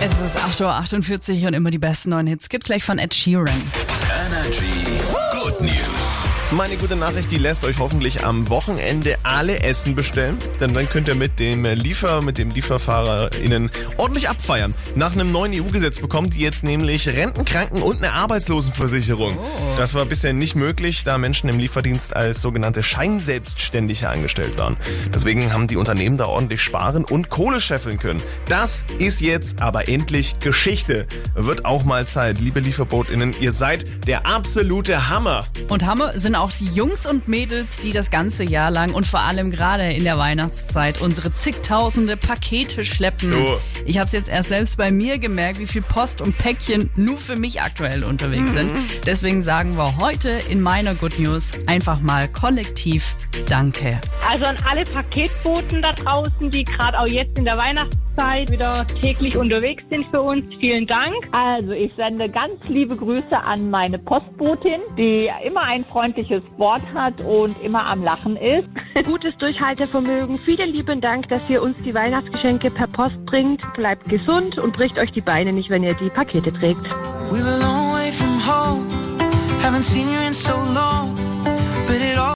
Es ist 8.48 Uhr und immer die besten neuen Hits gibt's gleich von Ed Sheeran. Energy. Meine gute Nachricht, die lässt euch hoffentlich am Wochenende alle Essen bestellen, denn dann könnt ihr mit dem Liefer, mit dem LieferfahrerInnen ordentlich abfeiern. Nach einem neuen EU-Gesetz bekommt ihr jetzt nämlich Renten, Kranken und eine Arbeitslosenversicherung. Das war bisher nicht möglich, da Menschen im Lieferdienst als sogenannte Scheinselbstständige angestellt waren. Deswegen haben die Unternehmen da ordentlich sparen und Kohle scheffeln können. Das ist jetzt aber endlich Geschichte. Wird auch mal Zeit, liebe LieferbotInnen, ihr seid der absolute Hammer. Und Hammer sind auch die Jungs und Mädels, die das ganze Jahr lang und vor allem gerade in der Weihnachtszeit unsere zigtausende Pakete schleppen. So. Ich habe es jetzt erst selbst bei mir gemerkt, wie viel Post und Päckchen nur für mich aktuell unterwegs sind. Deswegen sagen wir heute in meiner Good News einfach mal kollektiv Danke. Also an alle Paketboten da draußen, die gerade auch jetzt in der Weihnachtszeit wieder täglich unterwegs sind für uns. Vielen Dank. Also ich sende ganz liebe Grüße an meine Postbotin, die immer ein freundliches Wort hat und immer am Lachen ist. Gutes Durchhaltevermögen. Vielen lieben Dank, dass ihr uns die Weihnachtsgeschenke per Post bringt. Bleibt gesund und bricht euch die Beine nicht, wenn ihr die Pakete trägt. We were a long way from home. Haven't seen you in so long.